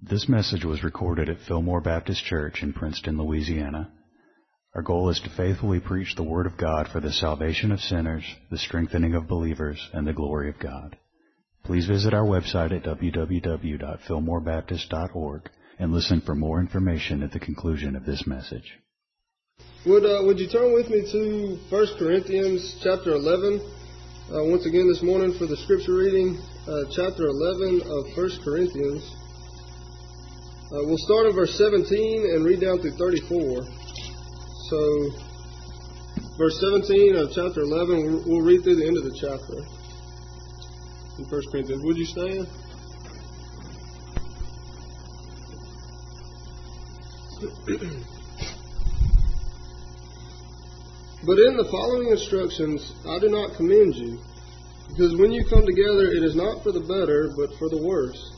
This message was recorded at Fillmore Baptist Church in Princeton, Louisiana. Our goal is to faithfully preach the Word of God for the salvation of sinners, the strengthening of believers, and the glory of God. Please visit our website at www.fillmorebaptist.org and listen for more information at the conclusion of this message. Would uh, would you turn with me to 1 Corinthians chapter 11? Uh, once again this morning for the scripture reading, uh, chapter 11 of 1 Corinthians. Uh, we'll start at verse 17 and read down through 34. So, verse 17 of chapter 11, we'll read through the end of the chapter in 1 Corinthians. Would you stand? But in the following instructions, I do not commend you, because when you come together, it is not for the better, but for the worse.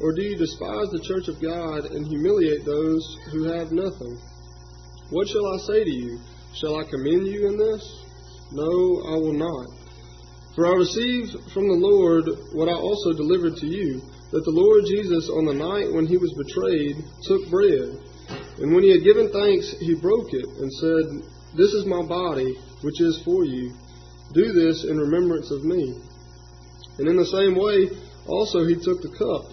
Or do you despise the church of God and humiliate those who have nothing? What shall I say to you? Shall I commend you in this? No, I will not. For I received from the Lord what I also delivered to you, that the Lord Jesus, on the night when he was betrayed, took bread. And when he had given thanks, he broke it and said, this is my body, which is for you. Do this in remembrance of me. And in the same way, also he took the cup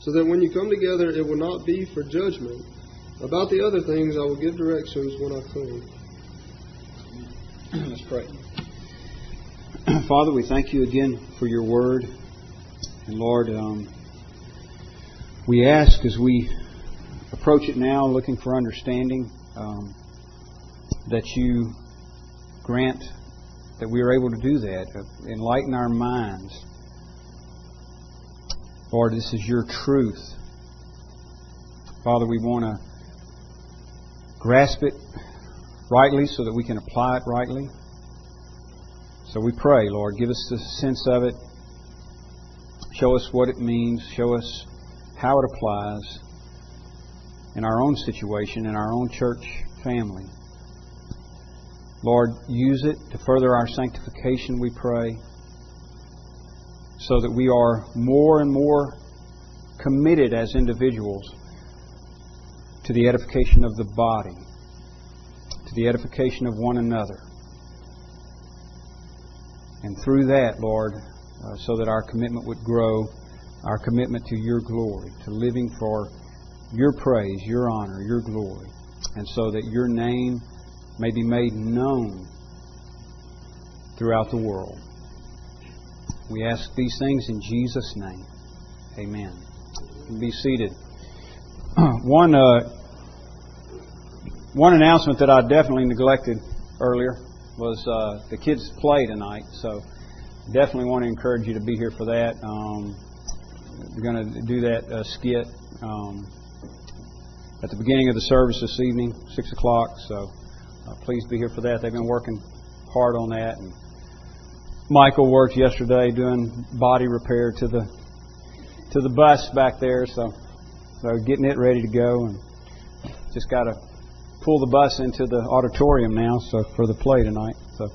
so that when you come together, it will not be for judgment. About the other things, I will give directions when I come. Let's pray. Father, we thank you again for your word. And Lord, um, we ask as we approach it now, looking for understanding, um, that you grant that we are able to do that, uh, enlighten our minds. Lord, this is your truth. Father, we want to grasp it rightly so that we can apply it rightly. So we pray, Lord, give us the sense of it. Show us what it means. Show us how it applies in our own situation, in our own church family. Lord, use it to further our sanctification, we pray, so that we are more and more committed as individuals to the edification of the body, to the edification of one another. And through that, Lord, uh, so that our commitment would grow, our commitment to your glory, to living for your praise, your honor, your glory, and so that your name may be made known throughout the world. We ask these things in Jesus' name. Amen. Be seated. One uh, one announcement that I definitely neglected earlier was uh, the kids' play tonight. So definitely want to encourage you to be here for that. Um, we're going to do that uh, skit um, at the beginning of the service this evening, six o'clock. So uh, please be here for that. They've been working hard on that, and Michael worked yesterday doing body repair to the to the bus back there. So so getting it ready to go and just got to pull the bus into the auditorium now, so for the play tonight. So,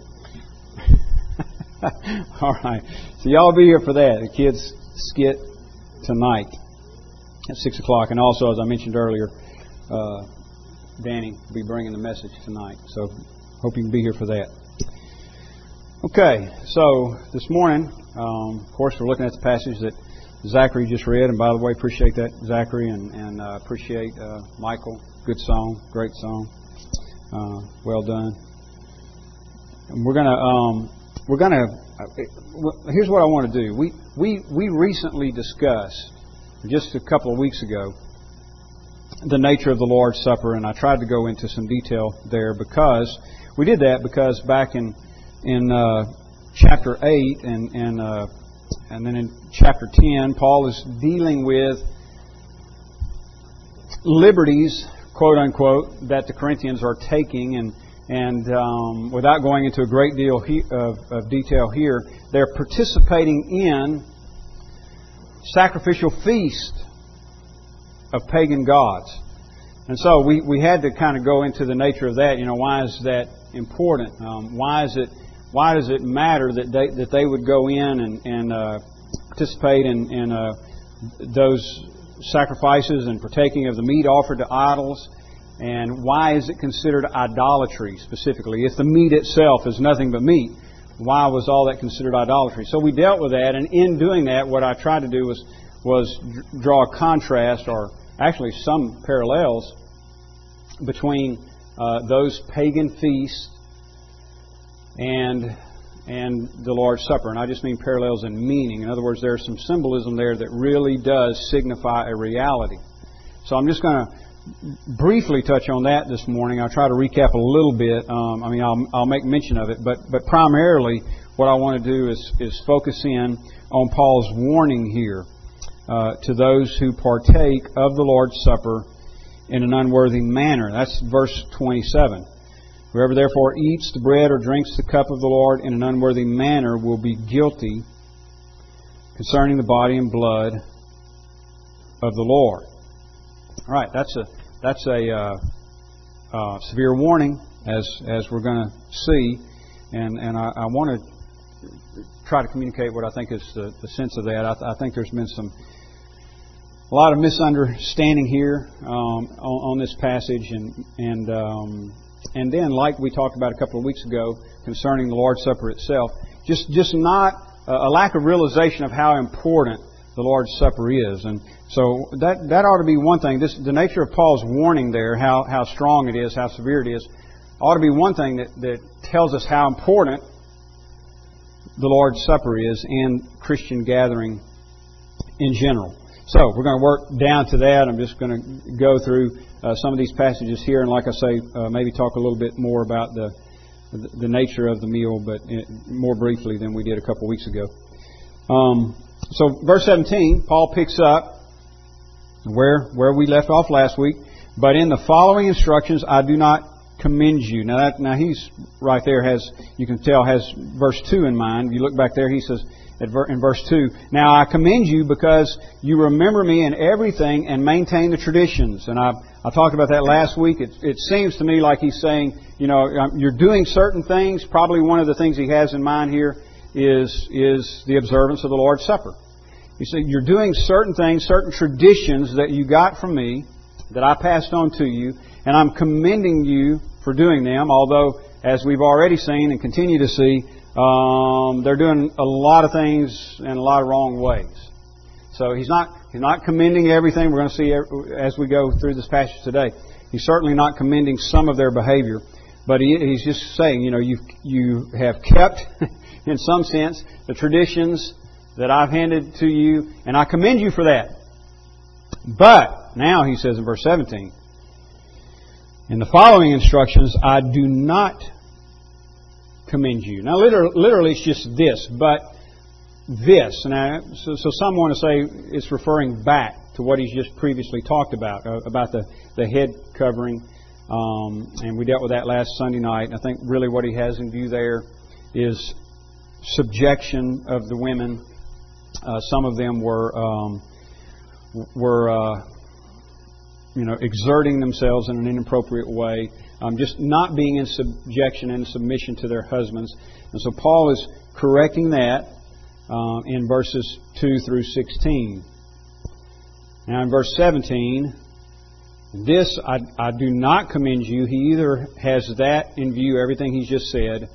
all right. So y'all be here for that. The kids skit tonight at six o'clock, and also as I mentioned earlier, uh, Danny will be bringing the message tonight. So hope you can be here for that. Okay, so this morning, um, of course, we're looking at the passage that Zachary just read, and by the way, appreciate that, Zachary, and, and uh, appreciate uh, Michael. Good song, great song, uh, well done. And we're gonna, um, we're gonna. Uh, here's what I want to do. We we we recently discussed just a couple of weeks ago the nature of the Lord's Supper, and I tried to go into some detail there because we did that because back in in uh, chapter eight and and uh, and then in chapter ten, Paul is dealing with liberties, quote unquote, that the Corinthians are taking, and and um, without going into a great deal he, of, of detail here, they're participating in sacrificial feast of pagan gods. And so we, we had to kind of go into the nature of that. You know, why is that important? Um, why is it why does it matter that they that they would go in and, and uh, participate in, in uh, those sacrifices and partaking of the meat offered to idols? And why is it considered idolatry specifically? If the meat itself is nothing but meat, why was all that considered idolatry? So we dealt with that, and in doing that, what I tried to do was was draw a contrast, or actually some parallels, between uh, those pagan feasts and and the Lord's Supper. And I just mean parallels in meaning. In other words, there's some symbolism there that really does signify a reality. So I'm just going to briefly touch on that this morning. I'll try to recap a little bit. Um, I mean, I'll, I'll make mention of it, but but primarily, what I want to do is is focus in on Paul's warning here uh, to those who partake of the Lord's Supper in an unworthy manner. That's verse 27. Whoever therefore eats the bread or drinks the cup of the Lord in an unworthy manner will be guilty concerning the body and blood of the Lord. All right, that's a that's a uh, uh, severe warning, as as we're going to see, and and I, I want to try to communicate what I think is the, the sense of that. I, th- I, think there's been some a lot of misunderstanding here um, on, on, this passage, and and um, and then, like we talked about a couple of weeks ago concerning the Lord's Supper itself, just, just not a lack of realization of how important the Lord's Supper is. And so that, that ought to be one thing. This, the nature of Paul's warning there, how, how strong it is, how severe it is, ought to be one thing that, that tells us how important the Lord's Supper is in Christian gathering in general. So we're going to work down to that. I'm just going to go through some of these passages here, and like I say, uh, maybe talk a little bit more about the the nature of the meal, but more briefly than we did a couple weeks ago. Um, so, verse 17, Paul picks up where where we left off last week. But in the following instructions, I do not commend you. Now, that, now he's right there has you can tell has verse two in mind. If you look back there, he says in verse 2. Now I commend you because you remember me in everything and maintain the traditions. And I, I talked about that last week. It, it seems to me like he's saying, you know, um, you're doing certain things. Probably one of the things he has in mind here is, is the observance of the Lord's Supper. He said, you're doing certain things, certain traditions that you got from me, that I passed on to you, and I'm commending you for doing them, although, as we've already seen and continue to see, um, they're doing a lot of things in a lot of wrong ways. So he's not he's not commending everything. We're going to see as we go through this passage today. He's certainly not commending some of their behavior, but he, he's just saying, you know, you you have kept, in some sense, the traditions that I've handed to you, and I commend you for that. But now he says in verse 17, in the following instructions, I do not commend you. Now, literally, it's just this, but this. Now, so, so some want to say it's referring back to what he's just previously talked about, uh, about the, the head covering. Um, and we dealt with that last Sunday night. I think really what he has in view there is subjection of the women. Uh, some of them were um, were uh, you know, exerting themselves in an inappropriate way, um, just not being in subjection and submission to their husbands. And so Paul is correcting that uh, in verses 2 through 16. Now, in verse 17, this I, I do not commend you. He either has that in view, everything he's just said,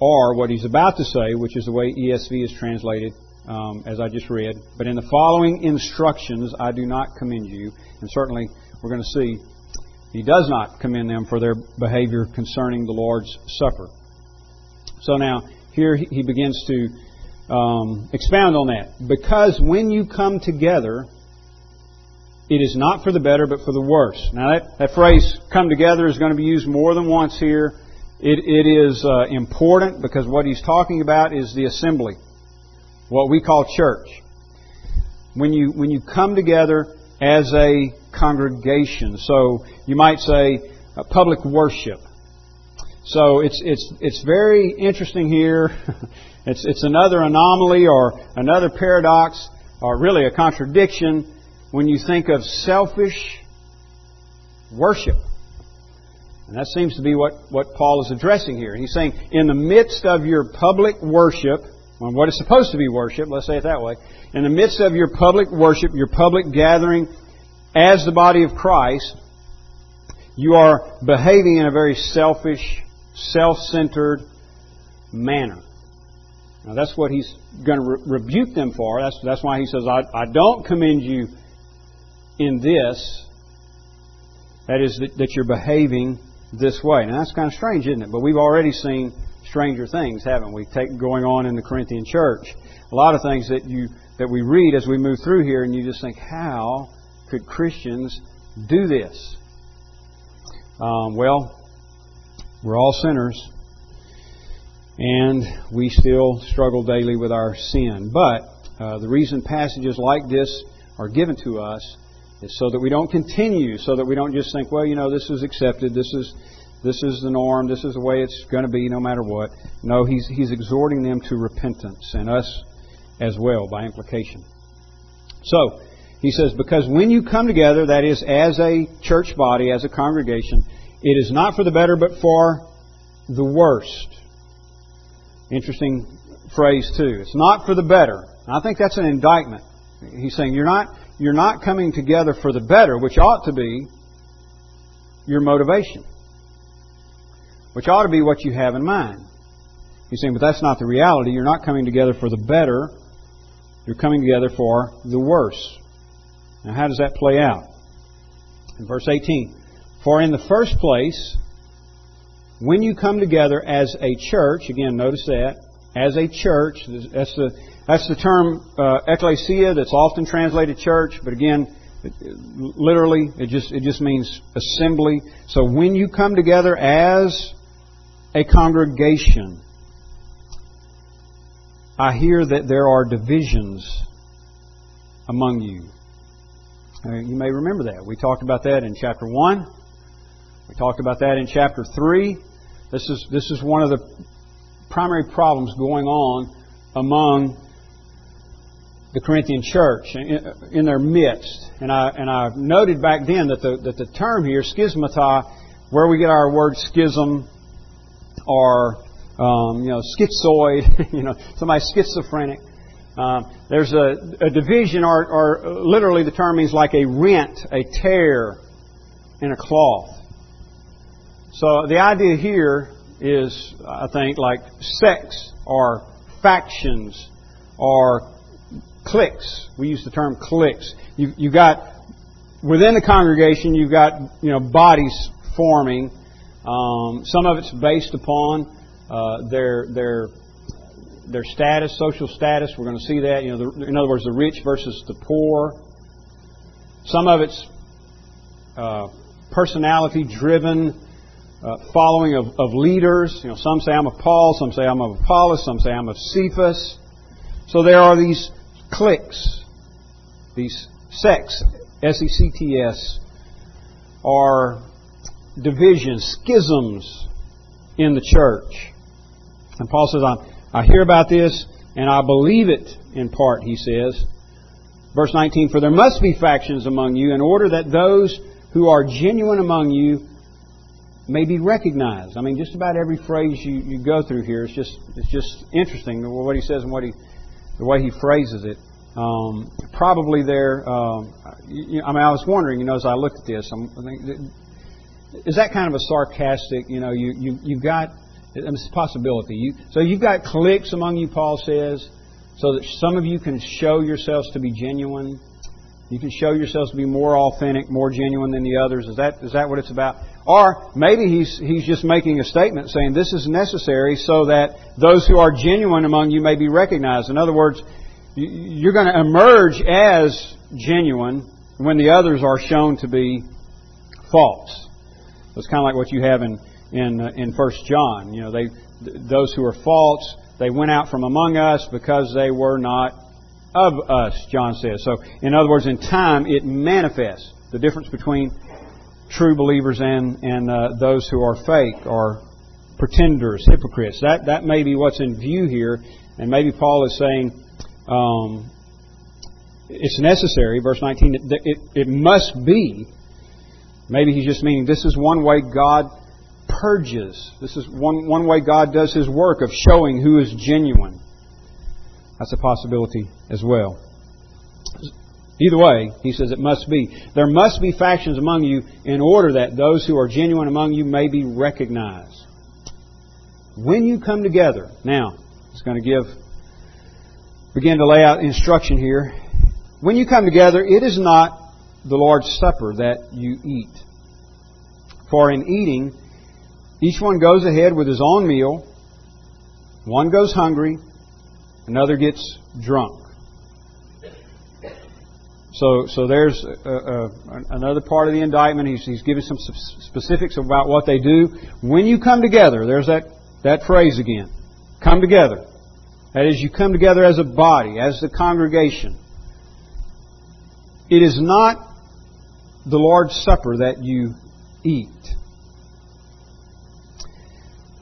or what he's about to say, which is the way ESV is translated, um, as I just read. But in the following instructions, I do not commend you. And certainly, we're going to see he does not commend them for their behavior concerning the Lord's Supper. So now, here he begins to um, expound on that. Because when you come together, it is not for the better, but for the worse. Now, that, that phrase, come together, is going to be used more than once here. It, it is uh, important because what he's talking about is the assembly, what we call church. When you, when you come together as a congregation. So you might say uh, public worship. So it's it's it's very interesting here. it's it's another anomaly or another paradox or really a contradiction when you think of selfish worship. And that seems to be what, what Paul is addressing here. He's saying, in the midst of your public worship, well, what is supposed to be worship, let's say it that way, in the midst of your public worship, your public gathering as the body of Christ, you are behaving in a very selfish, self centered manner. Now, that's what he's going to re- rebuke them for. That's, that's why he says, I, I don't commend you in this. That is, that, that you're behaving this way. Now, that's kind of strange, isn't it? But we've already seen stranger things, haven't we, take, going on in the Corinthian church. A lot of things that, you, that we read as we move through here, and you just think, how could Christians do this? Um, well, we're all sinners, and we still struggle daily with our sin. But uh, the reason passages like this are given to us is so that we don't continue, so that we don't just think, well, you know, this is accepted, this is this is the norm, this is the way it's going to be no matter what. No, he's he's exhorting them to repentance, and us as well by implication. So, he says, because when you come together, that is, as a church body, as a congregation, it is not for the better, but for the worst. Interesting phrase, too. It's not for the better. I think that's an indictment. He's saying you're not, you're not coming together for the better, which ought to be your motivation, which ought to be what you have in mind. He's saying, but that's not the reality. You're not coming together for the better. You're coming together for the worse. Now, how does that play out? In verse 18, for in the first place, when you come together as a church, again, notice that, as a church, that's the, that's the term uh, ecclesia that's often translated church, but again, it, literally, it just, it just means assembly. So when you come together as a congregation, I hear that there are divisions among you. You may remember that. We talked about that in chapter 1. We talked about that in chapter 3. This is, this is one of the primary problems going on among the Corinthian church in, in their midst. And I, and I noted back then that the, that the term here, schismata, where we get our word schism or um, you know, schizoid, you know, somebody schizophrenic. Um, there's a, a division, or, or, literally the term means like a rent, a tear in a cloth. So the idea here is, I think, like sects or factions or cliques. We use the term cliques. You, you've got within the congregation, you've got you know bodies forming. Um, some of it's based upon uh, their their their status, social status. We're going to see that. You know, the, in other words, the rich versus the poor. Some of it's uh, personality-driven uh, following of, of, leaders. You know, some say I'm of Paul, some say I'm of Apollos, some say I'm of Cephas. So there are these cliques, these sects, S-E-C-T-S, are divisions, schisms in the church. And Paul says, I'm I hear about this and I believe it in part, he says. Verse 19, For there must be factions among you in order that those who are genuine among you may be recognized. I mean, just about every phrase you, you go through here is just it's just interesting what he says and what he the way he phrases it. Um, probably there. Um, you, I mean, I was wondering, you know, as I looked at this, I'm, I think, is that kind of a sarcastic? You know, you you you've got it's a possibility. You, so you've got cliques among you, Paul says, so that some of you can show yourselves to be genuine. You can show yourselves to be more authentic, more genuine than the others. Is that is that what it's about? Or maybe he's he's just making a statement saying this is necessary so that those who are genuine among you may be recognized. In other words, you're going to emerge as genuine when the others are shown to be false. It's kind of like what you have in in uh, in First John. You know, they those who are false they went out from among us because they were not of us. John says. So, in other words, in time it manifests the difference between true believers and and uh, those who are fake or pretenders, hypocrites. That that may be what's in view here, and maybe Paul is saying. Um, it's necessary, verse 19, it, it, it must be. Maybe he's just meaning this is one way God purges. This is one, one way God does his work of showing who is genuine. That's a possibility as well. Either way, he says it must be. There must be factions among you in order that those who are genuine among you may be recognized. When you come together, now, it's going to give, begin to lay out instruction here. When you come together, it is not the Lord's Supper that you eat. For in eating, each one goes ahead with his own meal. One goes hungry, another gets drunk. So, so there's uh, uh, a, a, another part of the indictment. He's, he's giving some specifics about what they do. When you come together, there's that, that phrase again. Come together. That is, you come together as a body, as the congregation. It is not the Lord's Supper that you eat.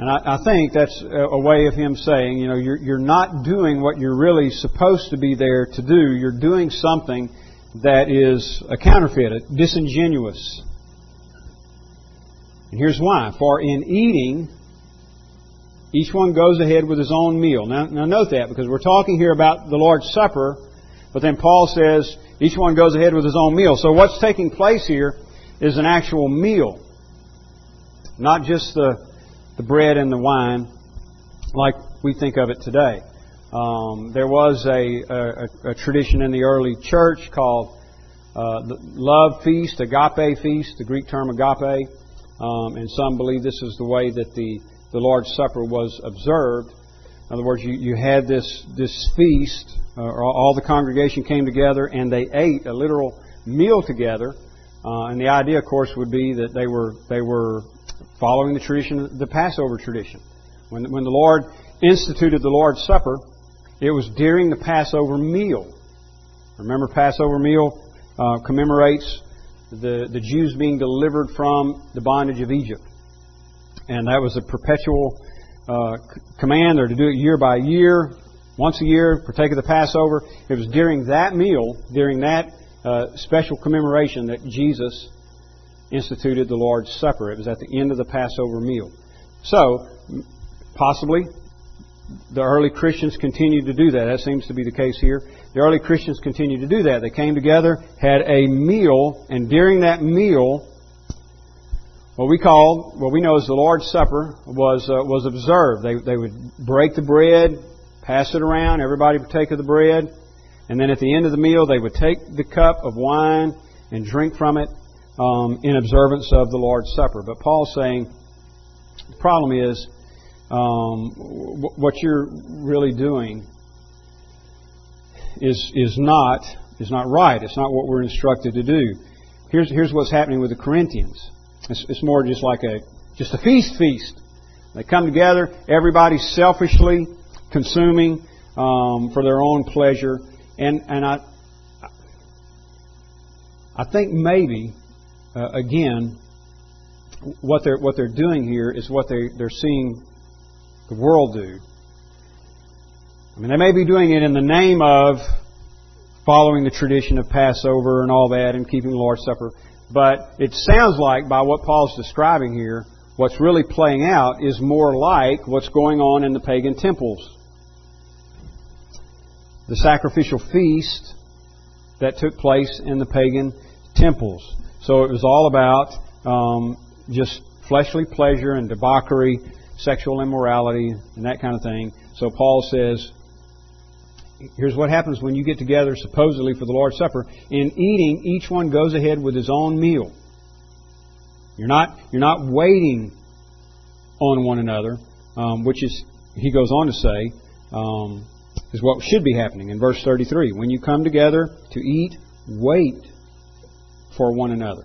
And I, I think that's a, way of him saying, you know, you're, you're not doing what you're really supposed to be there to do. You're doing something that is a counterfeit, disingenuous. And here's why. For in eating, each one goes ahead with his own meal. Now, now note that because we're talking here about the Lord's Supper, but then Paul says each one goes ahead with his own meal. So what's taking place here is an actual meal. Not just the the bread and the wine like we think of it today. Um, there was a, a, a, tradition in the early church called uh, the love feast, agape feast, the Greek term agape, um, and some believe this is the way that the, the Lord's Supper was observed. In other words, you, you had this, this feast, uh, all the congregation came together and they ate a literal meal together. Uh, and the idea, of course, would be that they were, they were following the tradition, the Passover tradition. When, when the Lord instituted the Lord's Supper, it was during the Passover meal. Remember, Passover meal uh, commemorates the, the Jews being delivered from the bondage of Egypt. And that was a perpetual uh, command, or to do it year by year, once a year, partake of the Passover. It was during that meal, during that uh, special commemoration, that Jesus instituted the Lord's Supper. It was at the end of the Passover meal. So, possibly, the early Christians continued to do that. That seems to be the case here. The early Christians continued to do that. They came together, had a meal, and during that meal, what we call, what we know as the Lord's Supper, was uh, was observed. They they would break the bread, pass it around, everybody would take of the bread, and then at the end of the meal, they would take the cup of wine and drink from it, um, in observance of the Lord's Supper. But Paul's saying the problem is um, what you're really doing is is not is not right. It's not what we're instructed to do. Here's here's what's happening with the Corinthians. It's, it's more just like a just a feast feast. They come together, everybody's selfishly consuming um, for their own pleasure, and and I I think maybe uh, again, what they're what they're doing here is what they they're seeing the world do. I mean, they may be doing it in the name of following the tradition of Passover and all that and keeping the Lord's Supper. But it sounds like, by what Paul's describing here, what's really playing out is more like what's going on in the pagan temples. The sacrificial feast that took place in the pagan temples. So it was all about um, just fleshly pleasure and debauchery, sexual immorality, and that kind of thing. So Paul says, here's what happens when you get together supposedly for the Lord's Supper. In eating, each one goes ahead with his own meal. You're not, you're not waiting on one another, um, which is, he goes on to say, um, is what should be happening in verse 33. When you come together to eat, wait for one another.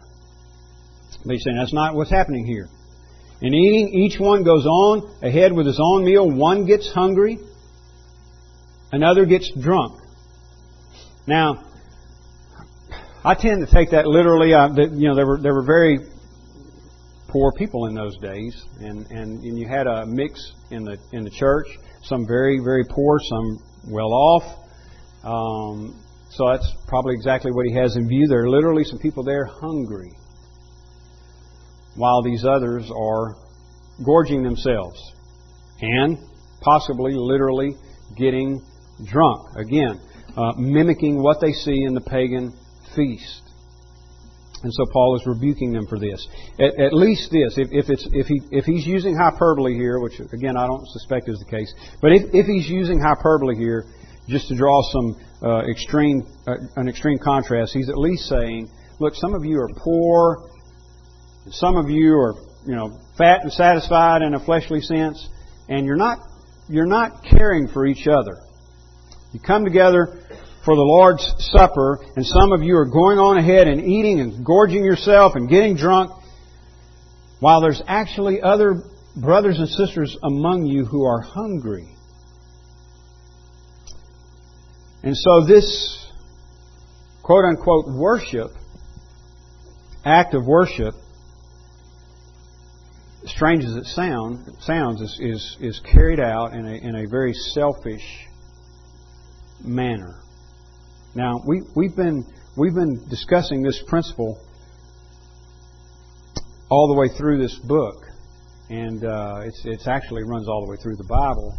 But he's saying that's not what's happening here. In eating, each one goes on ahead with his own meal. One gets hungry, another gets drunk. Now, I tend to take that literally. Uh, that, you know, there were there were very poor people in those days, and, and and you had a mix in the in the church. Some very very poor, some well off. Um, so that's probably exactly what he has in view. There are literally some people there hungry, while these others are gorging themselves and possibly literally getting drunk. Again, uh, mimicking what they see in the pagan feast. And so Paul is rebuking them for this. At, at least this, if, if, it's, if, he, if he's using hyperbole here, which again I don't suspect is the case, but if, if he's using hyperbole here, just to draw some uh, extreme, uh, an extreme contrast, he's at least saying, look, some of you are poor, some of you are, you know, fat and satisfied in a fleshly sense, and you're not, you're not caring for each other. You come together for the Lord's Supper, and some of you are going on ahead and eating and gorging yourself and getting drunk, while there's actually other brothers and sisters among you who are hungry. And so this quote unquote worship, act of worship, strange as it sound, sounds, is, is, is carried out in a, in a very selfish manner. Now, we, we've, been, we've been discussing this principle all the way through this book, and uh, it's, it's actually runs all the way through the Bible.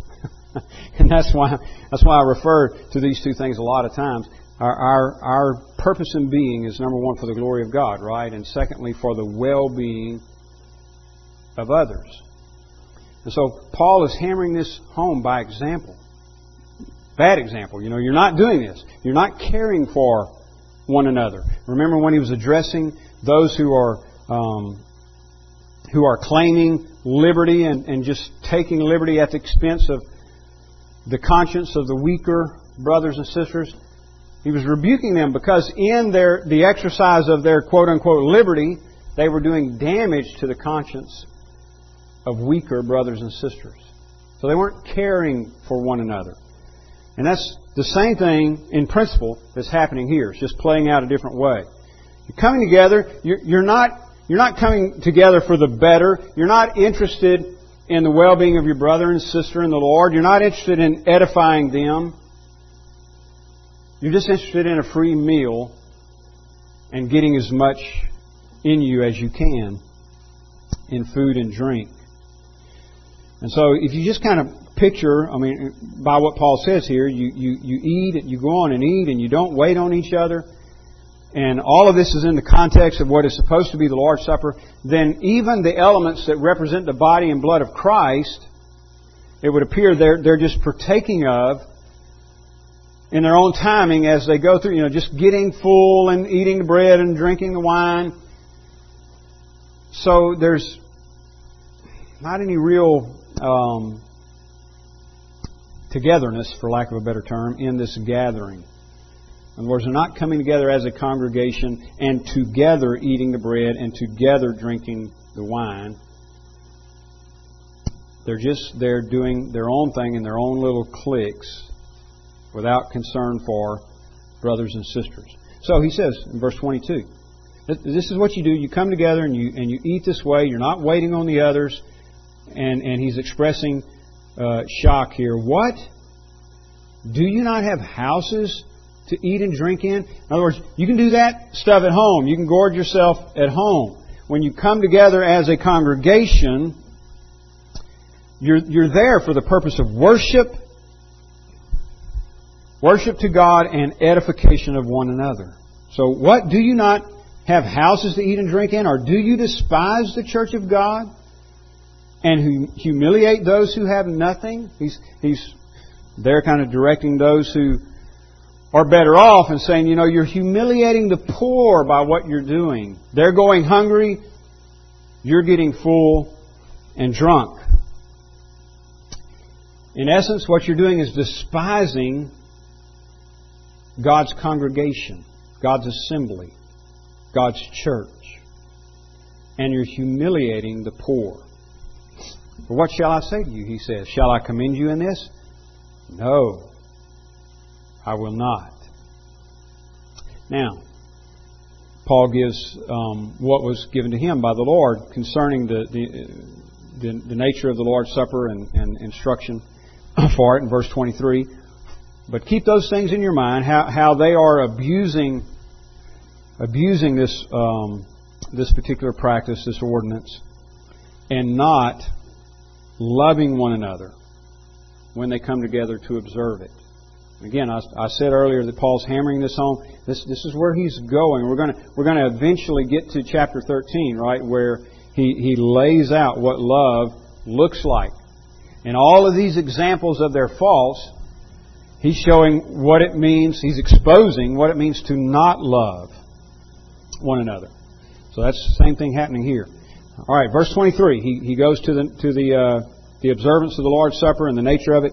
and that's why that's why I refer to these two things a lot of times. Our, our our purpose in being is number one for the glory of God, right? And secondly for the well-being of others. And so Paul is hammering this home by example. Bad example. You know, you're not doing this. You're not caring for one another. Remember when he was addressing those who are um, who are claiming liberty and, and just taking liberty at the expense of the conscience of the weaker brothers and sisters. He was rebuking them because in their the exercise of their quote unquote liberty, they were doing damage to the conscience of weaker brothers and sisters. So they weren't caring for one another. And that's the same thing in principle that's happening here. It's just playing out a different way. You're coming together, you're, you're not you're not coming together for the better. You're not interested in the well being of your brother and sister in the Lord. You're not interested in edifying them. You're just interested in a free meal and getting as much in you as you can in food and drink. And so if you just kind of picture, I mean, by what Paul says here, you, you, you eat, and you go on and eat, and you don't wait on each other and all of this is in the context of what is supposed to be the Lord's Supper, then even the elements that represent the body and blood of Christ, it would appear they're, they're just partaking of in their own timing as they go through, you know, just getting full and eating the bread and drinking the wine. So there's not any real um, togetherness, for lack of a better term, in this gathering. In other words, they're not coming together as a congregation and together eating the bread and together drinking the wine. They're just they're doing their own thing in their own little cliques without concern for brothers and sisters. So he says in verse 22, this is what you do. You come together and you and you eat this way. You're not waiting on the others. And and he's expressing uh, shock here. What? Do you not have houses to eat and drink in? In other words, you can do that stuff at home. You can gorge yourself at home. When you come together as a congregation, you're, you're there for the purpose of worship, worship to God, and edification of one another. So, what do you not have houses to eat and drink in, or do you despise the church of God and humiliate those who have nothing? He's he's there, kind of directing those who are better off and saying, you know, you're humiliating the poor by what you're doing. They're going hungry, you're getting full and drunk. In essence, what you're doing is despising God's congregation, God's assembly, God's church. And you're humiliating the poor. But what shall I say to you? He says. Shall I commend you in this? No, I will not. Now, Paul gives um, what was given to him by the Lord concerning the, the, the, the nature of the Lord's Supper and, and instruction for it in verse 23. But keep those things in your mind, how, how they are abusing, abusing this, um, this particular practice, this ordinance, and not loving one another when they come together to observe it. Again, I, I, said earlier that Paul's hammering this home. This, this is where he's going. We're going to we're going to eventually get to chapter 13, right, where he, he lays out what love looks like. And all of these examples of their faults He's showing what it means, he's exposing what it means to not love one another. So that's the same thing happening here. All right, verse 23. He, he goes to the, to the, uh, the observance of the Lord's Supper and the nature of it.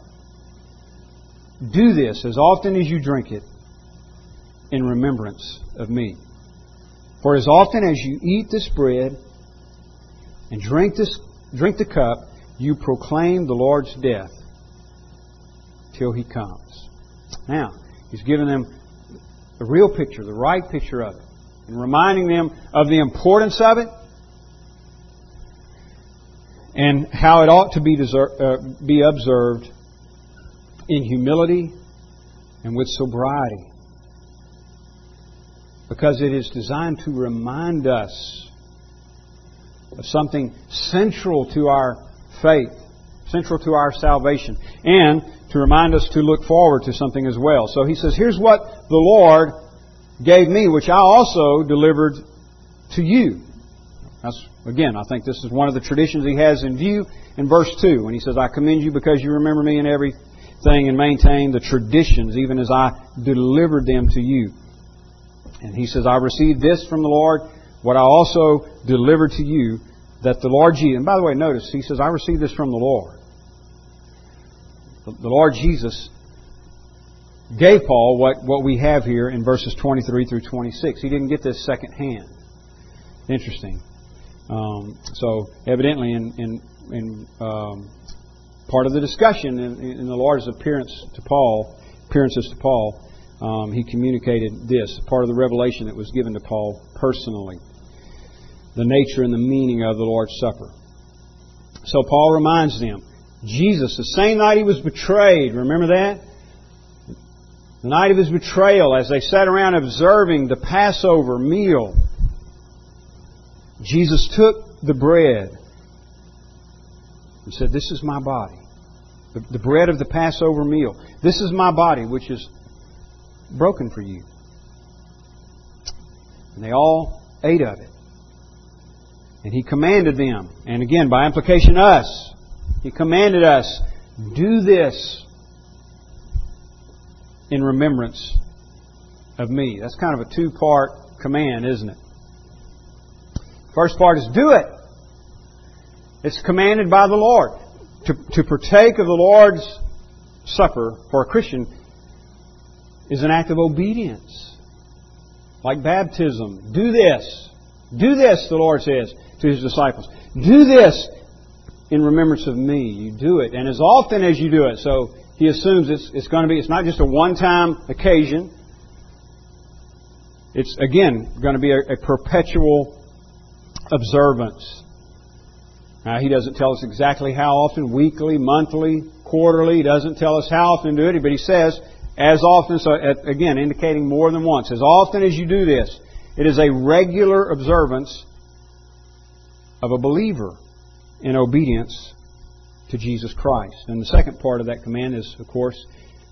Do this as often as you drink it in remembrance of me. For as often as you eat this bread and drink, this, drink the cup, you proclaim the Lord's death till he comes. Now, he's giving them the real picture, the right picture of it, and reminding them of the importance of it and how it ought to be, uh, be observed in humility and with sobriety. Because it is designed to remind us of something central to our faith, central to our salvation, and to remind us to look forward to something as well. So he says, Here's what the Lord gave me, which I also delivered to you. That's, again, I think this is one of the traditions he has in view in verse 2 when he says, I commend you because you remember me in everything and maintain the traditions even as I delivered them to you. And he says, I received this from the Lord, what I also delivered to you, that the Lord Jesus, and by the way, notice, he says, I received this from the Lord the Lord Jesus gave Paul what, what we have here in verses 23 through 26. He didn't get this second hand. Interesting. Um, so, evidently, in, in, in um, part of the discussion in, in, the Lord's appearance to Paul, appearances to Paul, um, he communicated this, part of the revelation that was given to Paul personally, the nature and the meaning of the Lord's Supper. So Paul reminds them Jesus, the same night he was betrayed, remember that? The night of his betrayal, as they sat around observing the Passover meal, Jesus took the bread and said, This is my body. The, the bread of the Passover meal. This is my body, which is broken for you. And they all ate of it. And he commanded them, and again, by implication, us, he commanded us, do this in remembrance of me. That's kind of a two part command, isn't it? First part is do it. It's commanded by the Lord. To, to partake of the Lord's Supper for a Christian is an act of obedience. Like baptism. Do this. Do this, the Lord says to His disciples. Do this in remembrance of me. You do it. And as often as you do it. So He assumes it's, it's going to be, it's not just a one-time occasion. It's, again, going to be a, a perpetual observance. Now, he doesn't tell us exactly how often, weekly, monthly, quarterly. He doesn't tell us how often to do it, but he says, as often, so again, indicating more than once. As often as you do this, it is a regular observance of a believer in obedience to Jesus Christ. And the second part of that command is, of course,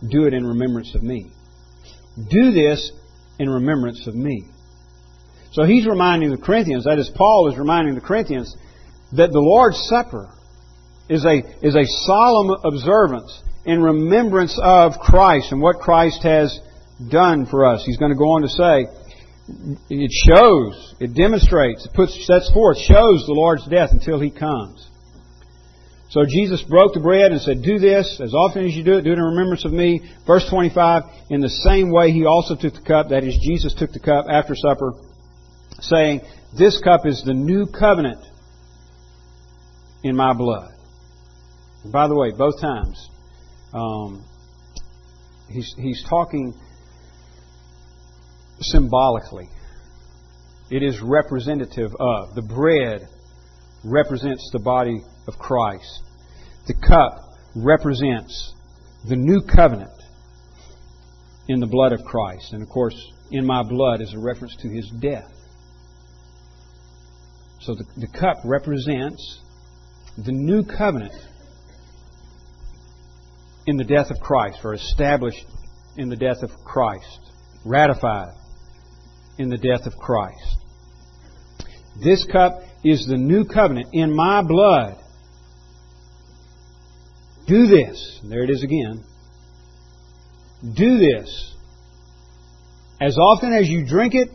do it in remembrance of me. Do this in remembrance of me. So he's reminding the Corinthians, that is, Paul is reminding the Corinthians, that the Lord's Supper is a, is a solemn observance in remembrance of Christ and what Christ has done for us. He's going to go on to say, it shows, it demonstrates, it puts, sets forth, shows the Lord's death until He comes. So Jesus broke the bread and said, Do this as often as you do it, do it in remembrance of me. Verse 25, in the same way He also took the cup, that is, Jesus took the cup after supper, saying, This cup is the new covenant in my blood. And by the way, both times, um, he's, he's talking symbolically. It is representative of. The bread represents the body of Christ. The cup represents the new covenant in the blood of Christ. And of course, in my blood is a reference to his death. So the, the cup represents the new covenant in the death of Christ, or established in the death of Christ, ratified in the death of Christ. This cup is the new covenant in my blood. Do this. There it is again. Do this as often as you drink it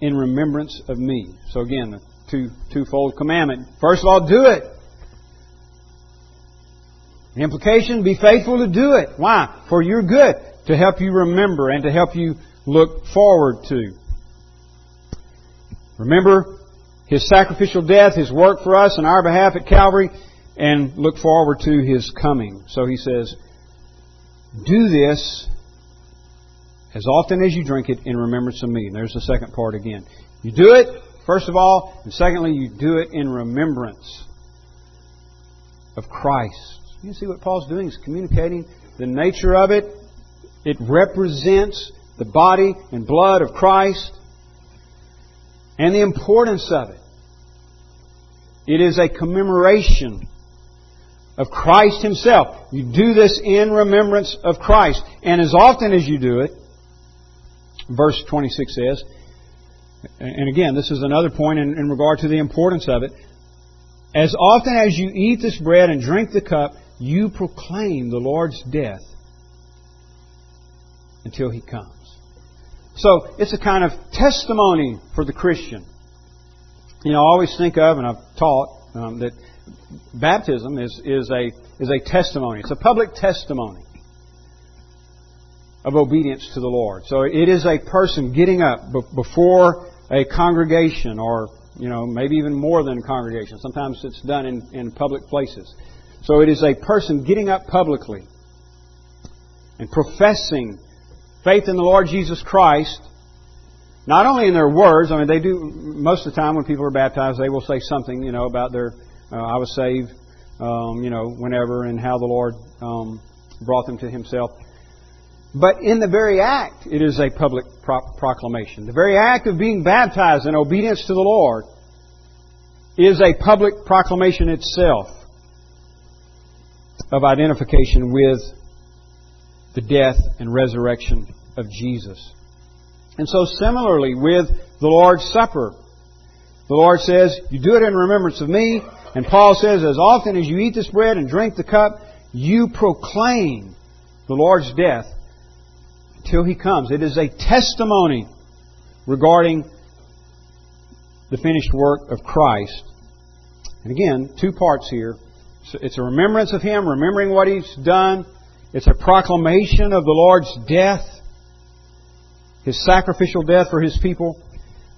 in remembrance of me. So again, the two twofold commandment. First of all, do it. The implication, be faithful to do it. Why? For your good, to help you remember and to help you look forward to. Remember His sacrificial death, His work for us in our behalf at Calvary, and look forward to His coming. So He says, do this as often as you drink it in remembrance of me. And there's the second part again. You do it, first of all, and secondly, you do it in remembrance of Christ. You see what Paul's doing? He's communicating the nature of it. It represents the body and blood of Christ and the importance of it. It is a commemoration of Christ Himself. You do this in remembrance of Christ. And as often as you do it, verse 26 says, and again, this is another point in, in regard to the importance of it. As often as you eat this bread and drink the cup, you proclaim the Lord's death until He comes. So it's a kind of testimony for the Christian. You know, I always think of, and I've taught, um, that baptism is, is, a, is a testimony. It's a public testimony of obedience to the Lord. So it is a person getting up before a congregation or, you know, maybe even more than a congregation. Sometimes it's done in, in public places. So it is a person getting up publicly and professing faith in the Lord Jesus Christ, not only in their words, I mean, they do, most of the time when people are baptized, they will say something, you know, about their, uh, I was saved, um, you know, whenever and how the Lord um, brought them to Himself. But in the very act, it is a public pro- proclamation. The very act of being baptized in obedience to the Lord is a public proclamation itself of identification with the death and resurrection of Jesus. And so similarly with the Lord's Supper, the Lord says, you do it in remembrance of me. And Paul says, as often as you eat this bread and drink the cup, you proclaim the Lord's death till He comes. It is a testimony regarding the finished work of Christ. And again, two parts here. It's a remembrance of Him, remembering what He's done, It's a proclamation of the Lord's death, His sacrificial death for His people,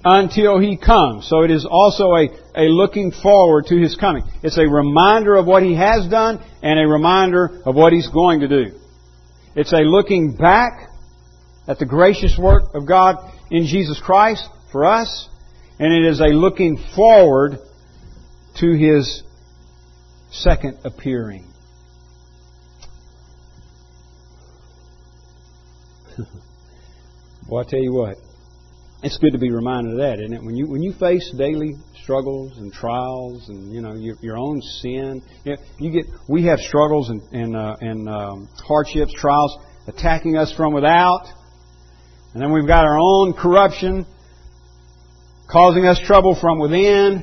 until He comes. So it is also a, a looking forward to His coming. It's a reminder of what He has done and a reminder of what He's going to do. It's a looking back at the gracious work of God in Jesus Christ for us, and it is a looking forward to His second appearing. well, I tell you what, it's good to be reminded of that, isn't it? When you when you face daily struggles and trials and you know your, your own sin, you, know, you, get we have struggles and and, uh, and um, hardships, trials attacking us from without, and then we've got our own corruption causing us trouble from within.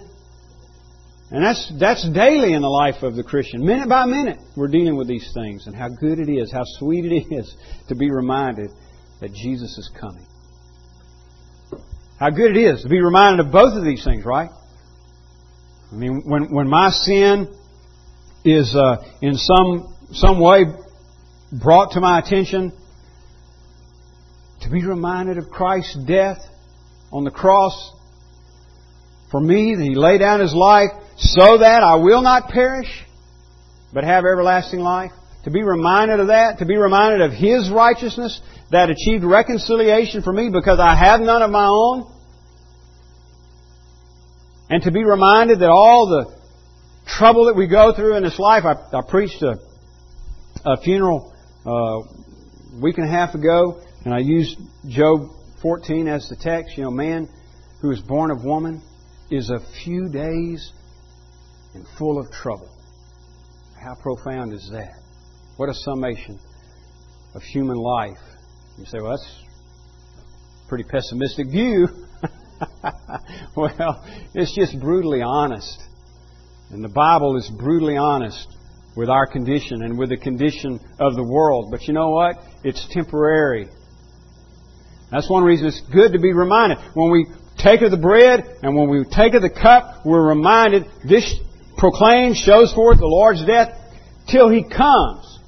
And that's, that's daily in the life of the Christian. Minute by minute, we're dealing with these things and how good it is, how sweet it is to be reminded that Jesus is coming. How good it is to be reminded of both of these things, right? I mean, when, when my sin is uh, in some, some way brought to my attention, to be reminded of Christ's death on the cross for me, that He laid down His life so that I will not perish, but have everlasting life. To be reminded of that, to be reminded of His righteousness that achieved reconciliation for me because I have none of my own. And to be reminded that all the trouble that we go through in this life, I, I preached a, a funeral uh, a week and a half ago, and I used Job 14 as the text. You know, man who is born of woman is a few days and full of trouble. How profound is that? What a summation of human life. You say, well, that's a pretty pessimistic view. well, it's just brutally honest. And the Bible is brutally honest with our condition and with the condition of the world. But you know what? It's temporary. That's one reason it's good to be reminded. When we take of the bread and when we take of the cup, we're reminded this proclaims, shows forth the Lord's death till He comes.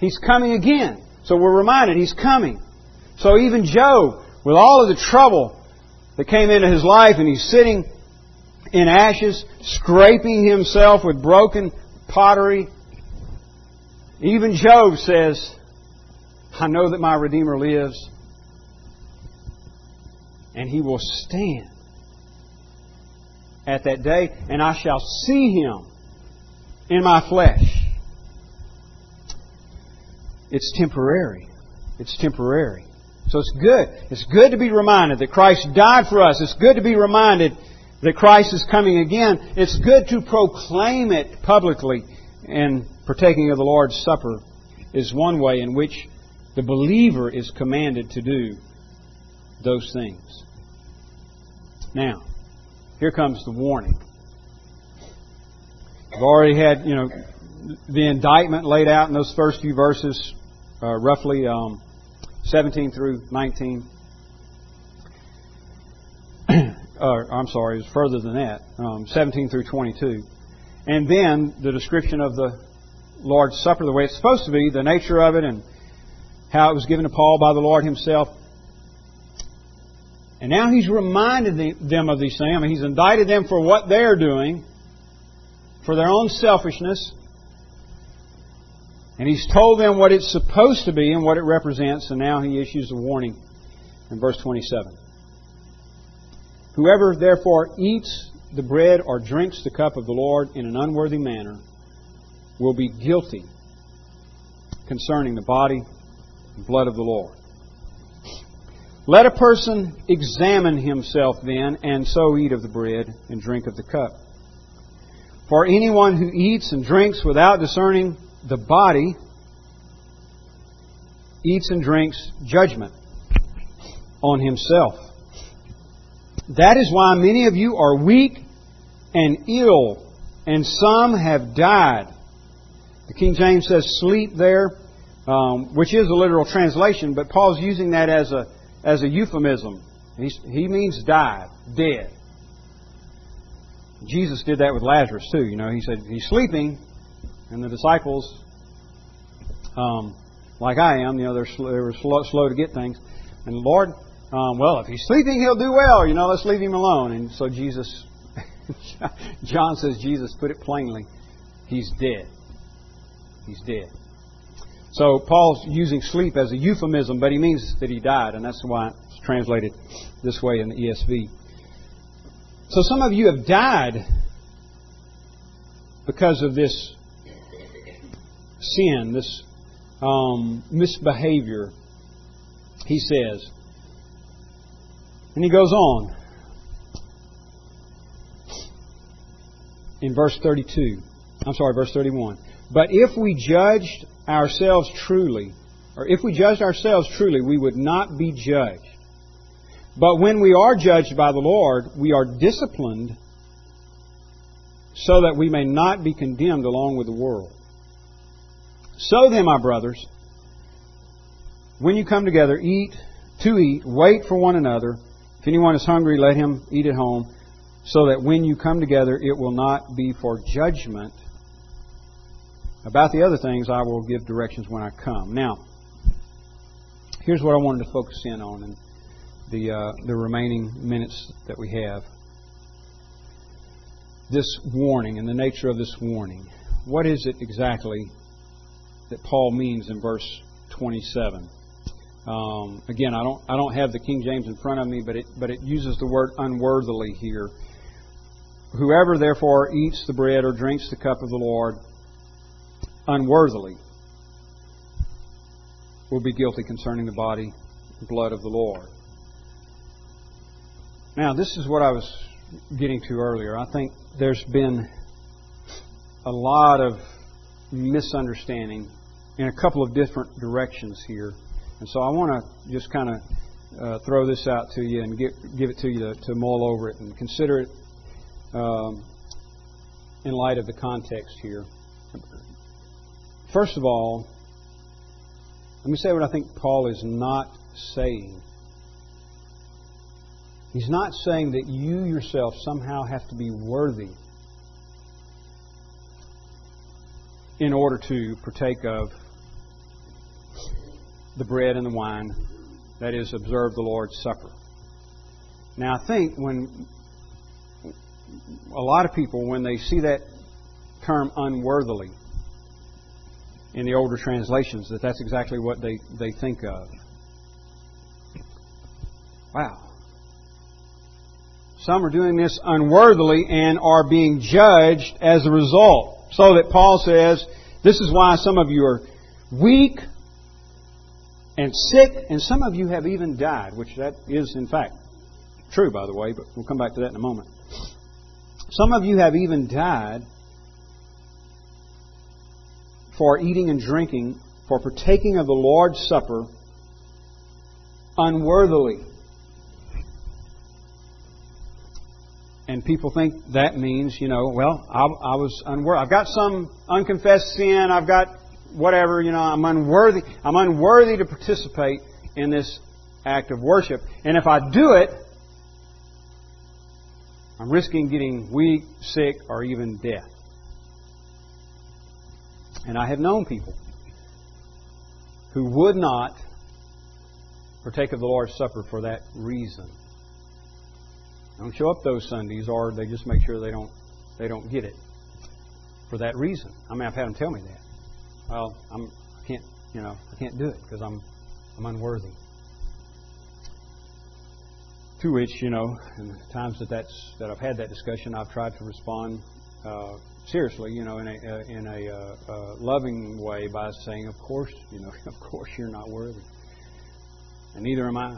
He's coming again. So we're reminded He's coming. So even Job, with all of the trouble that came into his life and he's sitting in ashes, scraping himself with broken pottery, even Job says, I know that my Redeemer lives and he will stand at that day, and I shall see him in my flesh. It's temporary. It's temporary. So it's good. It's good to be reminded that Christ died for us. It's good to be reminded that Christ is coming again. It's good to proclaim it publicly. And partaking of the Lord's Supper is one way in which the believer is commanded to do those things. Now, here comes the warning. I've already had, you know, the indictment laid out in those first few verses, uh, roughly um, 17 through 19. uh, I'm sorry, it's further than that, um, 17 through 22. And then the description of the Lord's Supper, the way it's supposed to be, the nature of it, and how it was given to Paul by the Lord Himself. And now he's reminded them of these things. I mean, he's indicted them for what they're doing, for their own selfishness. And he's told them what it's supposed to be and what it represents, and now he issues a warning in verse 27. Whoever therefore eats the bread or drinks the cup of the Lord in an unworthy manner will be guilty concerning the body and blood of the Lord. Let a person examine himself then, and so eat of the bread and drink of the cup. For anyone who eats and drinks without discerning the body eats and drinks judgment on himself. That is why many of you are weak and ill, and some have died. The King James says sleep there, um, which is a literal translation, but Paul's using that as a as a euphemism. He's, he means died, dead. Jesus did that with Lazarus too. You know, he said he's sleeping, and the disciples um, like I am. You know, they're slow, they were slow, slow to get things. And Lord, um, well, if he's sleeping, he'll do well. You know, let's leave him alone. And so Jesus, John says, Jesus put it plainly, he's dead. He's dead. So Paul's using sleep as a euphemism, but he means that he died, and that's why it's translated this way in the ESV. So some of you have died because of this sin, this um, misbehavior, he says. And he goes on in verse 32. I'm sorry, verse 31. But if we judged ourselves truly, or if we judged ourselves truly, we would not be judged. But when we are judged by the Lord, we are disciplined so that we may not be condemned along with the world. So then, my brothers, when you come together, eat to eat, wait for one another. If anyone is hungry, let him eat at home, so that when you come together, it will not be for judgment. About the other things, I will give directions when I come. Now, here's what I wanted to focus in on in the uh, the remaining minutes that we have. This warning and the nature of this warning. What is it exactly that Paul means in verse 27? Um, again, I don't I don't have the King James in front of me, but it but it uses the word unworthily here. Whoever therefore eats the bread or drinks the cup of the Lord unworthily will be guilty concerning the body and blood of the Lord. Now, this is what I was getting to earlier. I think there's been a lot of misunderstanding in a couple of different directions here. And so I want to just kind of uh, throw this out to you and give, give it to you to, to mull over it and consider it um, in light of the context here. First of all, let me say what I think Paul is not saying. He's not saying that you yourself somehow have to be worthy in order to partake of the bread and the wine, that is, observe the Lord's Supper. Now, I think when a lot of people, when they see that term unworthily in the older translations, that that's exactly what they, they think of. Wow. Some are doing this unworthily and are being judged as a result. So that Paul says, this is why some of you are weak and sick, and some of you have even died, which that is in fact true, by the way, but we'll come back to that in a moment. Some of you have even died for eating and drinking, for partaking of the Lord's Supper unworthily. And people think that means, you know, well, I, I was unworthy. I've got some unconfessed sin. I've got whatever, you know, I'm unworthy. I'm unworthy to participate in this act of worship. And if I do it, I'm risking getting weak, sick, or even death. And I have known people who would not partake of the Lord's Supper for that reason. Don't show up those Sundays, or they just make sure they don't they don't get it for that reason. I mean, I've had them tell me that. Well, I'm I can't you know I can't do it because I'm I'm unworthy. To which you know, in the times that that's that I've had that discussion, I've tried to respond uh, seriously, you know, in a uh, in a uh, uh, loving way by saying, "Of course, you know, of course you're not worthy, and neither am I,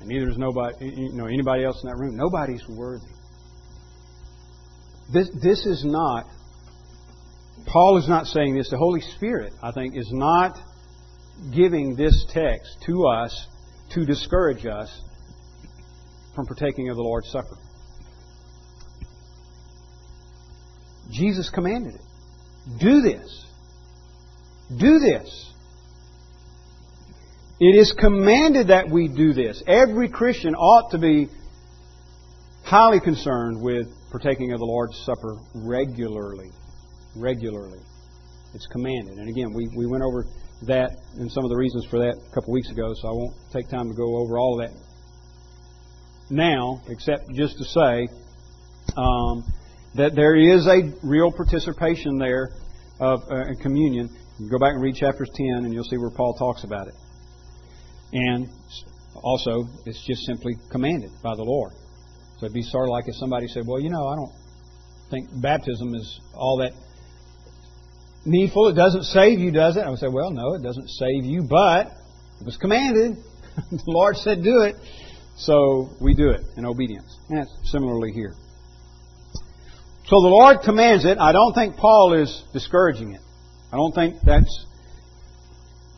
and neither is nobody, you know, anybody else in that room. Nobody's worthy." This this is not. Paul is not saying this. The Holy Spirit, I think, is not giving this text to us to discourage us from partaking of the Lord's Supper. Jesus commanded it. Do this. Do this. It is commanded that we do this. Every Christian ought to be highly concerned with partaking of the Lord's Supper regularly. Regularly. It's commanded. And again, we, we went over that and some of the reasons for that a couple weeks ago, so I won't take time to go over all of that now, except just to say um, that there is a real participation there of uh, communion. You go back and read chapters 10, and you'll see where Paul talks about it. And also, it's just simply commanded by the Lord. So it'd be sort of like if somebody said, Well, you know, I don't think baptism is all that needful. It doesn't save you, does it? I would say, Well, no, it doesn't save you, but it was commanded. the Lord said, Do it. So we do it in obedience. And that's similarly here. So the Lord commands it. I don't think Paul is discouraging it. I don't think that's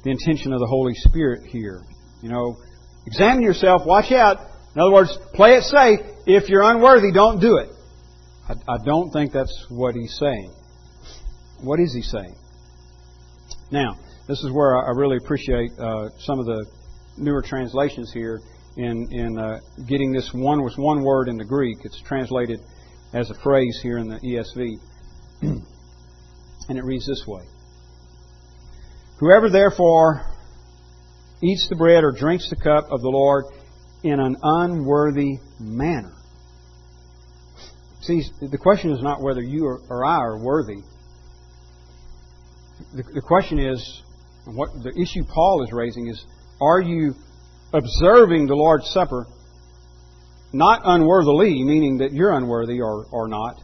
the intention of the Holy Spirit here. You know, examine yourself, watch out. In other words, play it safe. If you're unworthy, don't do it. I, I don't think that's what he's saying. What is he saying? Now, this is where I really appreciate uh, some of the newer translations here in, in uh, getting this one with one word in the Greek. It's translated as a phrase here in the ESV. and it reads this way Whoever therefore eats the bread or drinks the cup of the Lord in an unworthy manner. See, the question is not whether you or I are worthy. The, question is, what the issue Paul is raising is, are you observing the Lord's Supper not unworthily, meaning that you're unworthy or, or not,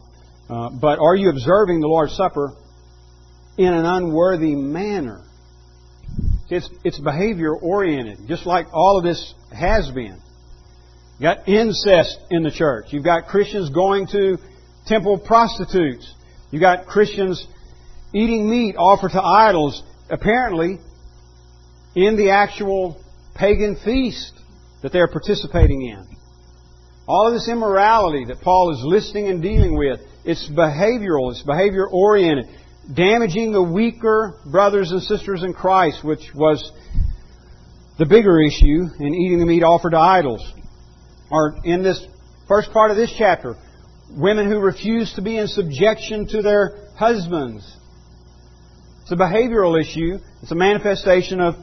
uh, but are you observing the Lord's Supper in an unworthy manner? It's, it's behavior oriented, just like all of this has been. You got incest in the church. You've got Christians going to temple prostitutes. You've got Christians eating meat offered to idols, apparently in the actual pagan feast that they're participating in. All of this immorality that Paul is listing and dealing with, it's behavioral, it's behavior oriented, damaging the weaker brothers and sisters in Christ, which was the bigger issue in eating the meat offered to idols. Or in this first part of this chapter, women who refuse to be in subjection to their husbands. It's a behavioral issue. It's a manifestation of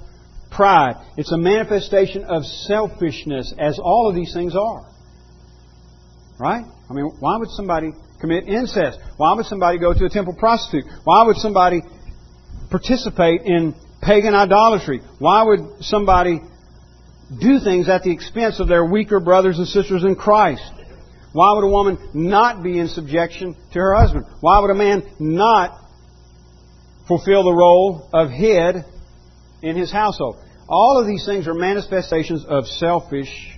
pride. It's a manifestation of selfishness, as all of these things are. Right? I mean, why would somebody commit incest? Why would somebody go to a temple prostitute? Why would somebody participate in pagan idolatry? Why would somebody do things at the expense of their weaker brothers and sisters in Christ? Why would a woman not be in subjection to her husband? Why would a man not fulfill the role of head in his household. All of these things are manifestations of selfish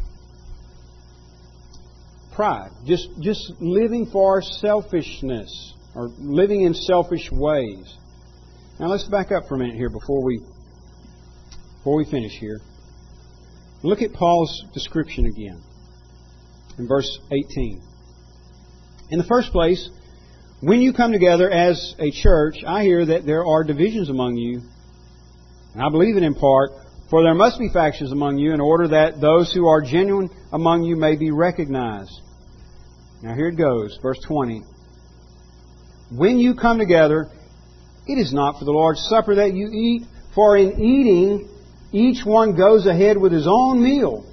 pride. Just, just living for selfishness or living in selfish ways. Now let's back up for a minute here before we before we finish here. Look at Paul's description again in verse 18. In the first place, when you come together as a church, I hear that there are divisions among you and I believe it in part, for there must be factions among you in order that those who are genuine among you may be recognized. Now here it goes, verse 20. When you come together, it is not for the Lord's Supper that you eat, for in eating, each one goes ahead with his own meal.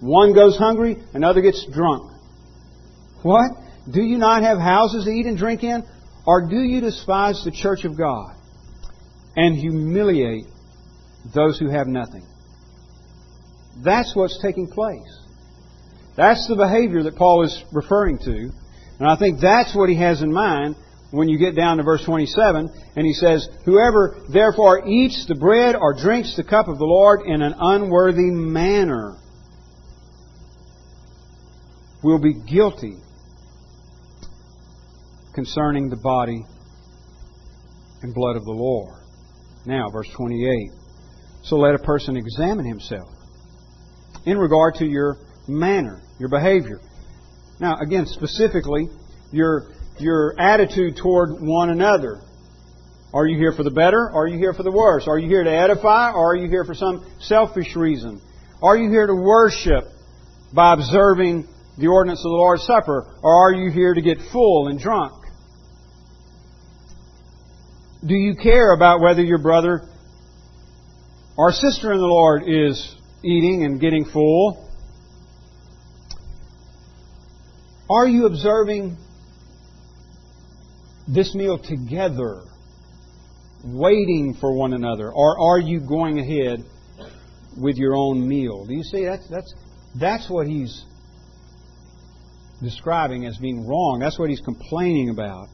One goes hungry, another gets drunk. What? Do you not have houses to eat and drink in? Or do you despise the church of God? and humiliate those who have nothing. That's what's taking place. That's the behavior that Paul is referring to. And I think that's what he has in mind when you get down to verse 27. And he says, Whoever therefore eats the bread or drinks the cup of the Lord in an unworthy manner will be guilty concerning the body and blood of the Lord. Now, verse 28. So let a person examine himself in regard to your manner, your behavior. Now, again, specifically, your, your attitude toward one another. Are you here for the better? Are you here for the worse? Are you here to edify? Or are you here for some selfish reason? Are you here to worship by observing the ordinance of the Lord's Supper? Or are you here to get full and drunk? Do you care about whether your brother our sister in the Lord is eating and getting full. Are you observing this meal together, waiting for one another, or are you going ahead with your own meal? Do you see that's that's that's what he's describing as being wrong. That's what he's complaining about.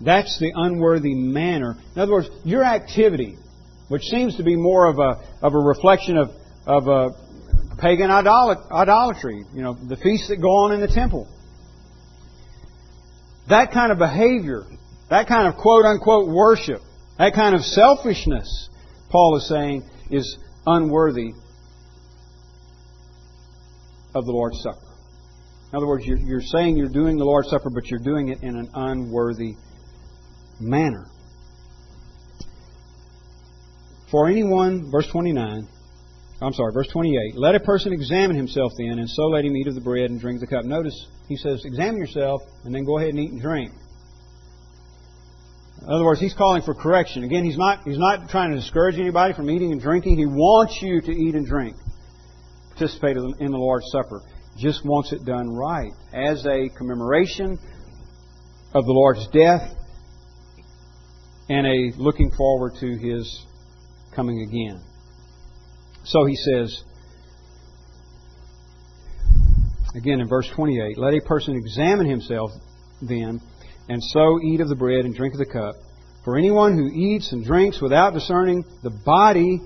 That's the unworthy manner. In other words, your activity, which seems to be more of a of a reflection of of a pagan idolatry, you know, the feasts that go on in the temple. That kind of behavior, that kind of quote unquote worship, that kind of selfishness, Paul is saying, is unworthy of the Lord's Supper. In other words, you're, you're saying you're doing the Lord's Supper, but you're doing it in an unworthy manner. For anyone, verse 29, I'm sorry, verse 28. Let a person examine himself then, and so let him eat of the bread and drink the cup. Notice he says, examine yourself, and then go ahead and eat and drink. In other words, he's calling for correction. Again, he's not, he's not trying to discourage anybody from eating and drinking. He wants you to eat and drink, participate in the Lord's Supper. Just wants it done right as a commemoration of the Lord's death and a looking forward to his coming again. So he says, again in verse 28, let a person examine himself then, and so eat of the bread and drink of the cup. For anyone who eats and drinks without discerning the body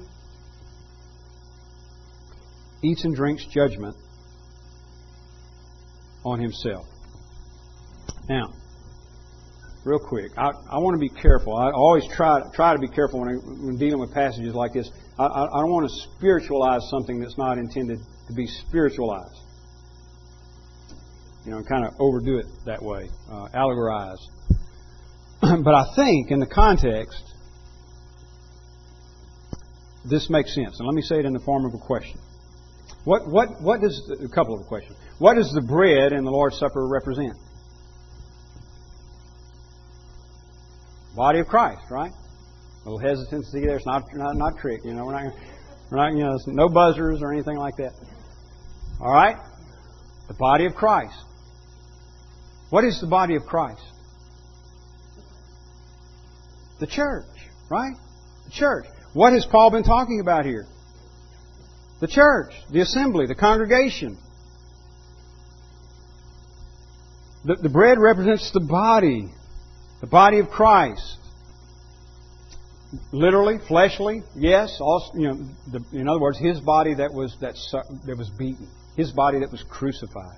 eats and drinks judgment on himself. Now, real quick, I, I want to be careful. I always try try to be careful when, I, when dealing with passages like this. I, I don't want to spiritualize something that's not intended to be spiritualized. You know, and kind of overdo it that way, uh, allegorize. but I think in the context, this makes sense. And let me say it in the form of a question. What, what, what does, a couple of questions. What does the bread in the Lord's Supper represent? Body of Christ, right? A little hesitancy there. It's not not not trick. You know, we're not we're not you know no buzzers or anything like that. All right, the body of Christ. What is the body of Christ? The church, right? The church. What has Paul been talking about here? The church, the assembly, the congregation. The, the bread represents the body, the body of Christ. Literally, fleshly, yes. Also, you know, the, in other words, his body that was that that was beaten, his body that was crucified.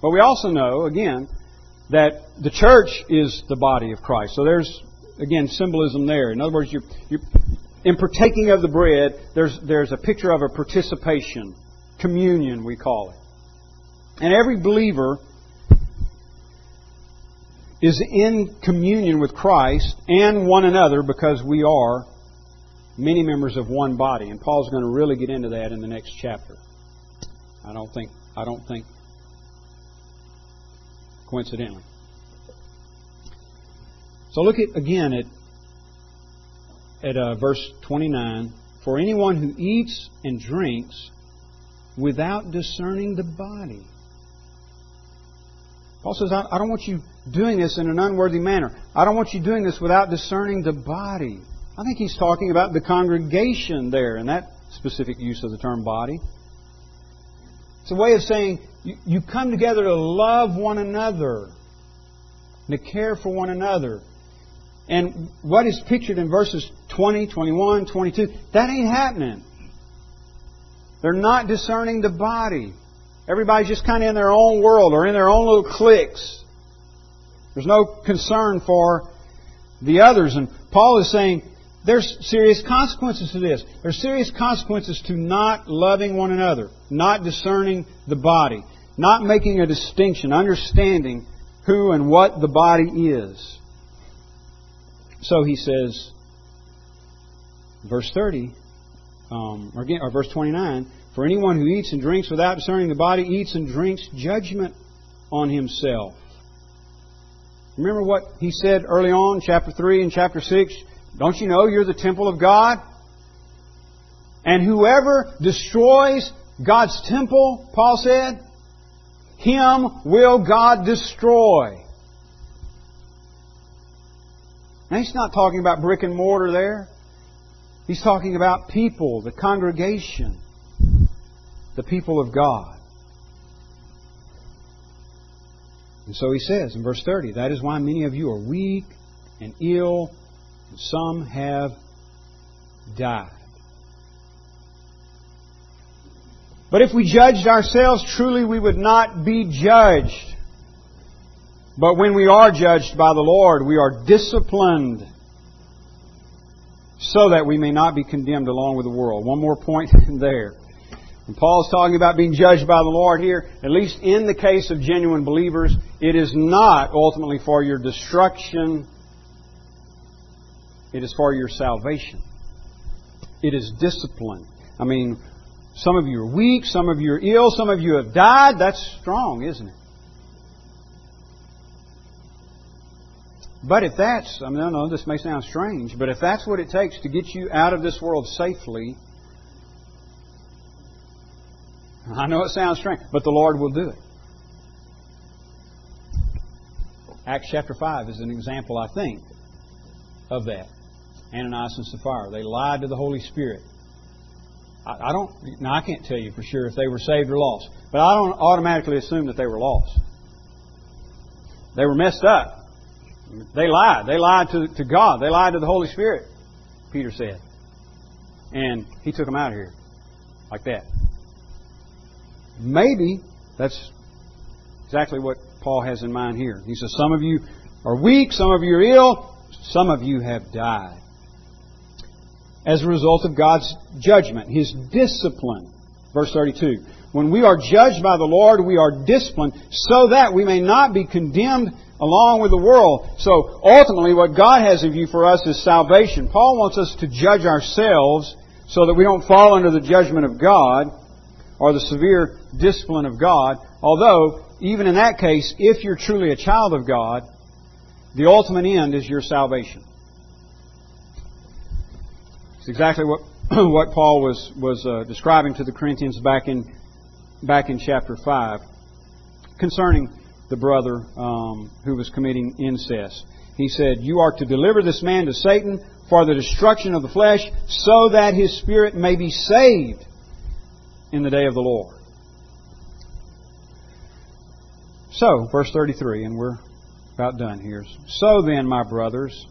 But we also know, again, that the church is the body of Christ. So there's again symbolism there. In other words, you're, you're, in partaking of the bread, there's there's a picture of a participation, communion we call it, and every believer is in communion with Christ and one another because we are many members of one body. And Paul's going to really get into that in the next chapter. I don't think I don't think coincidentally. So look at again at at uh, verse 29. For anyone who eats and drinks without discerning the body Paul says, I, don't want you doing this in an unworthy manner. I don't want you doing this without discerning the body. I think he's talking about the congregation there in that specific use of the term body. It's a way of saying you, you come together to love one another, to care for one another. And what is pictured in verses 20, 21, 22, that ain't happening. They're not discerning the body. Everybody's just kind of in their own world or in their own little cliques. There's no concern for the others. And Paul is saying there's serious consequences to this. There's serious consequences to not loving one another, not discerning the body, not making a distinction, understanding who and what the body is. So he says, verse 30, um, or, again, or verse 29, for anyone who eats and drinks without discerning the body eats and drinks judgment on himself. Remember what he said early on, chapter 3 and chapter 6? Don't you know you're the temple of God? And whoever destroys God's temple, Paul said, him will God destroy. Now, he's not talking about brick and mortar there. He's talking about people, the congregation, the people of God. And so he says in verse 30, that is why many of you are weak and ill, and some have died. But if we judged ourselves, truly we would not be judged. But when we are judged by the Lord, we are disciplined so that we may not be condemned along with the world. One more point there. When Paul's talking about being judged by the Lord here, at least in the case of genuine believers, it is not ultimately for your destruction, it is for your salvation. It is discipline. I mean, some of you are weak, some of you are ill, some of you have died. That's strong, isn't it? But if that's, I mean, I know this may sound strange, but if that's what it takes to get you out of this world safely, I know it sounds strange, but the Lord will do it. Acts chapter 5 is an example, I think, of that. Ananias and Sapphira. They lied to the Holy Spirit. I, I don't, now I can't tell you for sure if they were saved or lost, but I don't automatically assume that they were lost. They were messed up. They lied. They lied to, to God. They lied to the Holy Spirit, Peter said. And he took them out of here. Like that. Maybe that's exactly what Paul has in mind here. He says, Some of you are weak, some of you are ill, some of you have died. As a result of God's judgment, His discipline. Verse 32. When we are judged by the Lord, we are disciplined so that we may not be condemned along with the world. So ultimately, what God has in view for us is salvation. Paul wants us to judge ourselves so that we don't fall under the judgment of God or the severe discipline of God. Although, even in that case, if you're truly a child of God, the ultimate end is your salvation. It's exactly what what Paul was was uh, describing to the Corinthians back in back in chapter five concerning the brother um, who was committing incest. He said, "You are to deliver this man to Satan for the destruction of the flesh, so that his spirit may be saved in the day of the Lord." So, verse 33, and we're about done here. So then, my brothers,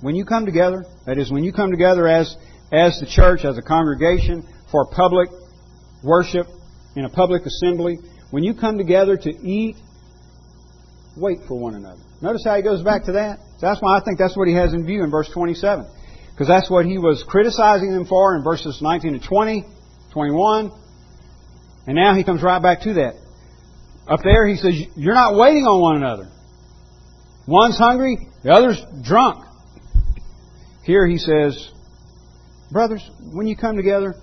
when you come together, that is, when you come together as, as the church, as a congregation, for public worship, in a public assembly, when you come together to eat, wait for one another. Notice how he goes back to that? That's why I think that's what he has in view in verse 27. Because that's what he was criticizing them for in verses 19 and 20, 21. And now he comes right back to that. Up there, he says, You're not waiting on one another. One's hungry, the other's drunk. Here he says, Brothers, when you come together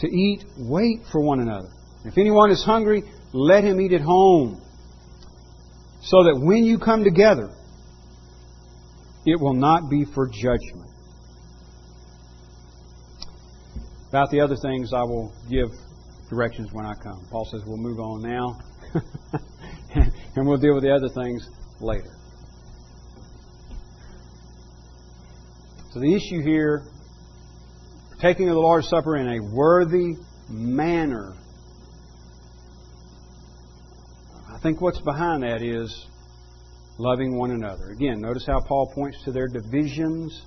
to eat, wait for one another. If anyone is hungry, let him eat at home. So that when you come together, it will not be for judgment. About the other things, I will give directions when I come. Paul says we'll move on now, and we'll deal with the other things later. So the issue here, taking of the Lord's Supper in a worthy manner. I think what's behind that is loving one another. Again, notice how Paul points to their divisions,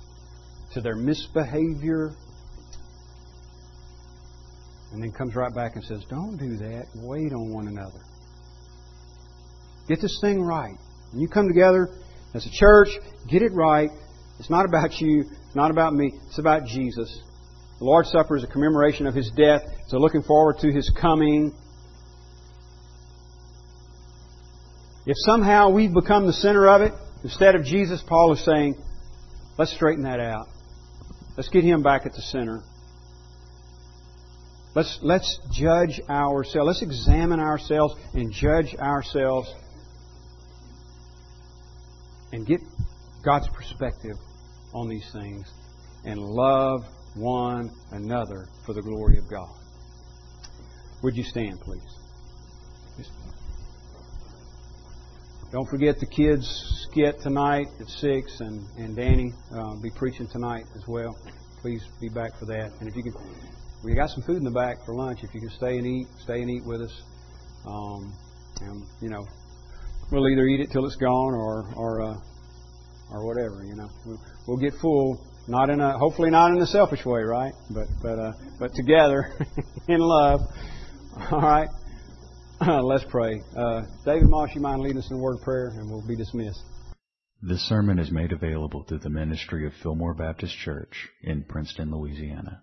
to their misbehavior, and then comes right back and says, Don't do that. Wait on one another. Get this thing right. When you come together as a church, get it right. It's not about you. It's not about me. It's about Jesus. The Lord's Supper is a commemoration of His death. So looking forward to His coming. If somehow we've become the center of it, instead of Jesus, Paul is saying, let's straighten that out. Let's get Him back at the center. Let's, let's judge ourselves. Let's examine ourselves and judge ourselves and get God's perspective on these things and love one another for the glory of God. Would you stand, please? Don't forget the kids' skit tonight at 6, and, and Danny uh, be preaching tonight as well. Please be back for that. And if you could, we got some food in the back for lunch. If you can stay and eat, stay and eat with us. Um, and, you know, we'll either eat it till it's gone or, or, uh, or whatever, you know. We'll, get full, not in a, hopefully not in a selfish way, right? But, but, uh, but together in love. All right. Let's pray. Uh, David Moss, you mind leading us in a word of prayer, and we'll be dismissed. This sermon is made available through the ministry of Fillmore Baptist Church in Princeton, Louisiana.